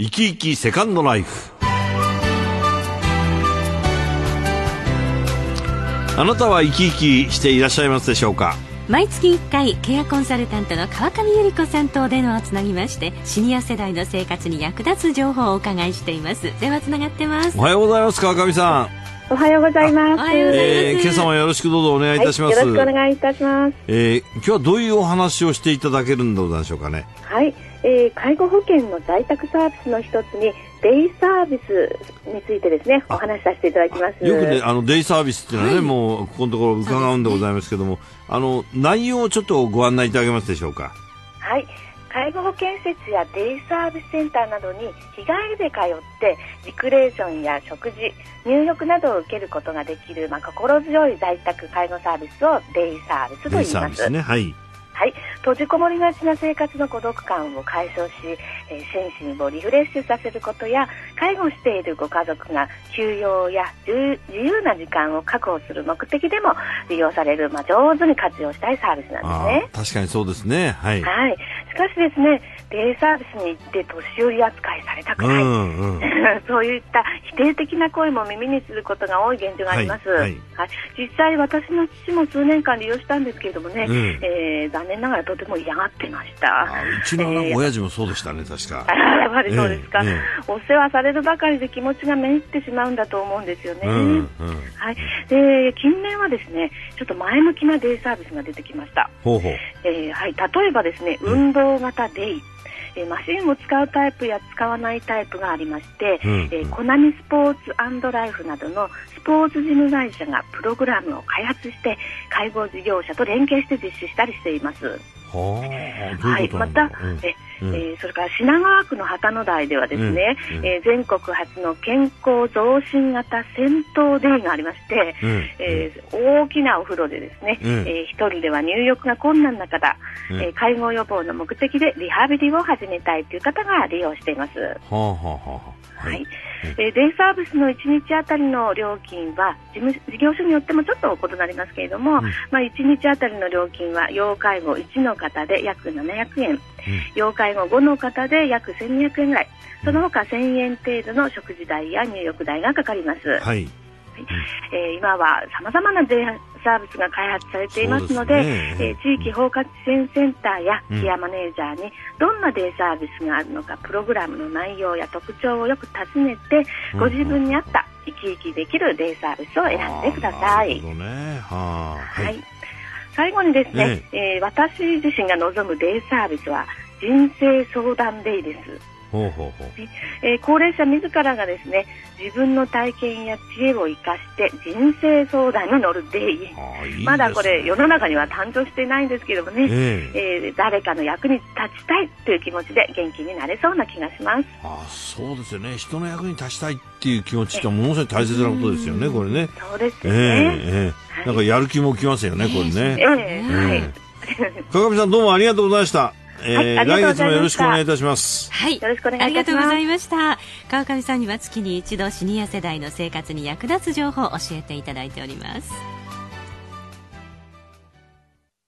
生き生きセカンドライフ。あなたは生き生きしていらっしゃいますでしょうか？毎月1回ケアコンサルタントの川上由里子さんとお電話をつなぎましてシニア世代の生活に役立つ情報をお伺いしています。電話つながってます。おはようございます川上さんおはようございます。おはようございます。えー、今朝もよろしくどうぞお願いいたします。はい、よろしくお願いいたします。えー、今日はどういうお話をしていただけるんでございましょうかね。はい、えー、介護保険の在宅サービスの一つにデイサービスについてですね、お話しさせていただきます。よくね、あの、デイサービスっていうのはね、はい、もう、ここのところ伺うんでございますけども、あの、内容をちょっとご案内いただけますでしょうか。はい。介護保険施設やデイサービスセンターなどに日帰りで通ってリクレーションや食事入浴などを受けることができる、まあ、心強い在宅介護サービスをデイサービスと言います。ね、はい。はい、閉じこもりがちな生活の孤独感を解消し、えー、心身をリフレッシュさせることや介護しているご家族が休養や自由な時間を確保する目的でも利用される、まあ、上手に活用したいサービスなんですね。確かにそうですね、はい、はい、しかしですねデイサービスに行って年寄り扱いされたくない、うんうん、そういった否定的な声も耳にすることが多い現状があります、はい、はい。はい、実際私の父も数年間利用したんですけれどもね、うん、えー、残念ながらとても嫌がってました。うちの親父もそうでしたね、確か。やっぱりそうですか、えーえー、お世話されるばかりで気持ちがめいってしまうんだと思うんですよね、うんうん、はい、で近年はですねちょっと前向きなデイサービスが出てきました。ほうほう、えーはい、例えばですね運動型デイ、うんえマシンを使うタイプや使わないタイプがありまして、うん。うん、えー、コナミスポーツライフなどのスポーツジム会社がプログラムを開発して介護事業者と連携して実施したりしています。はい、また、うん、えうん、えー、それから品川区の旗の台ではですね、うん。うん、えー、全国初の健康増進型銭湯デイがありまして、うん、えー、大きなお風呂でですね、うん、えー、一人では入浴が困難な方、うん、えー、介護予防の目的でリハビリを始めたいという方が利用しています。はあはあはあ、はい、えー、デイサービスの1日あたりの料金は事務事業所によってもちょっと異なりますけれども、うん、まあ、1日あたりの料金は要介護1の方で約700円、うん、要介護5の方で約1200円ぐらい。その他1000円程度の食事代や入浴代がかかります。はい。えー、今はさまざまなデイサービスが開発されていますので、ね、えー、地域包括支援センターやケアマネージャーにどんなデイサービスがあるのかプログラムの内容や特徴をよく尋ねてご自分に合った生き生きできるデイサービスを選んでください。ね、は、はい、最後にですね、ねえー、私自身が望むデイサービスは人生相談デイです。ほうほうほう。えー、高齢者自らがですね自分の体験や知恵を生かして人生相談に乗るデイ。いい、ね、まだこれ世の中には誕生していないんですけどもね、えー、えー、誰かの役に立ちたいという気持ちで元気になれそうな気がします。あそうですよね。人の役に立ちたいっていう気持ちってものすごい大切なことですよねこれね。そうですね、えーえー、なんかやる気もきますよねこれね、えー、はい。川上さんどうもありがとうございましたえー、はい、来月もよろしくお願いいたします。はい、よろしくお願いいたします。ありがとうございました。川上さんには月に一度シニア世代の生活に役立つ情報を教えていただいております。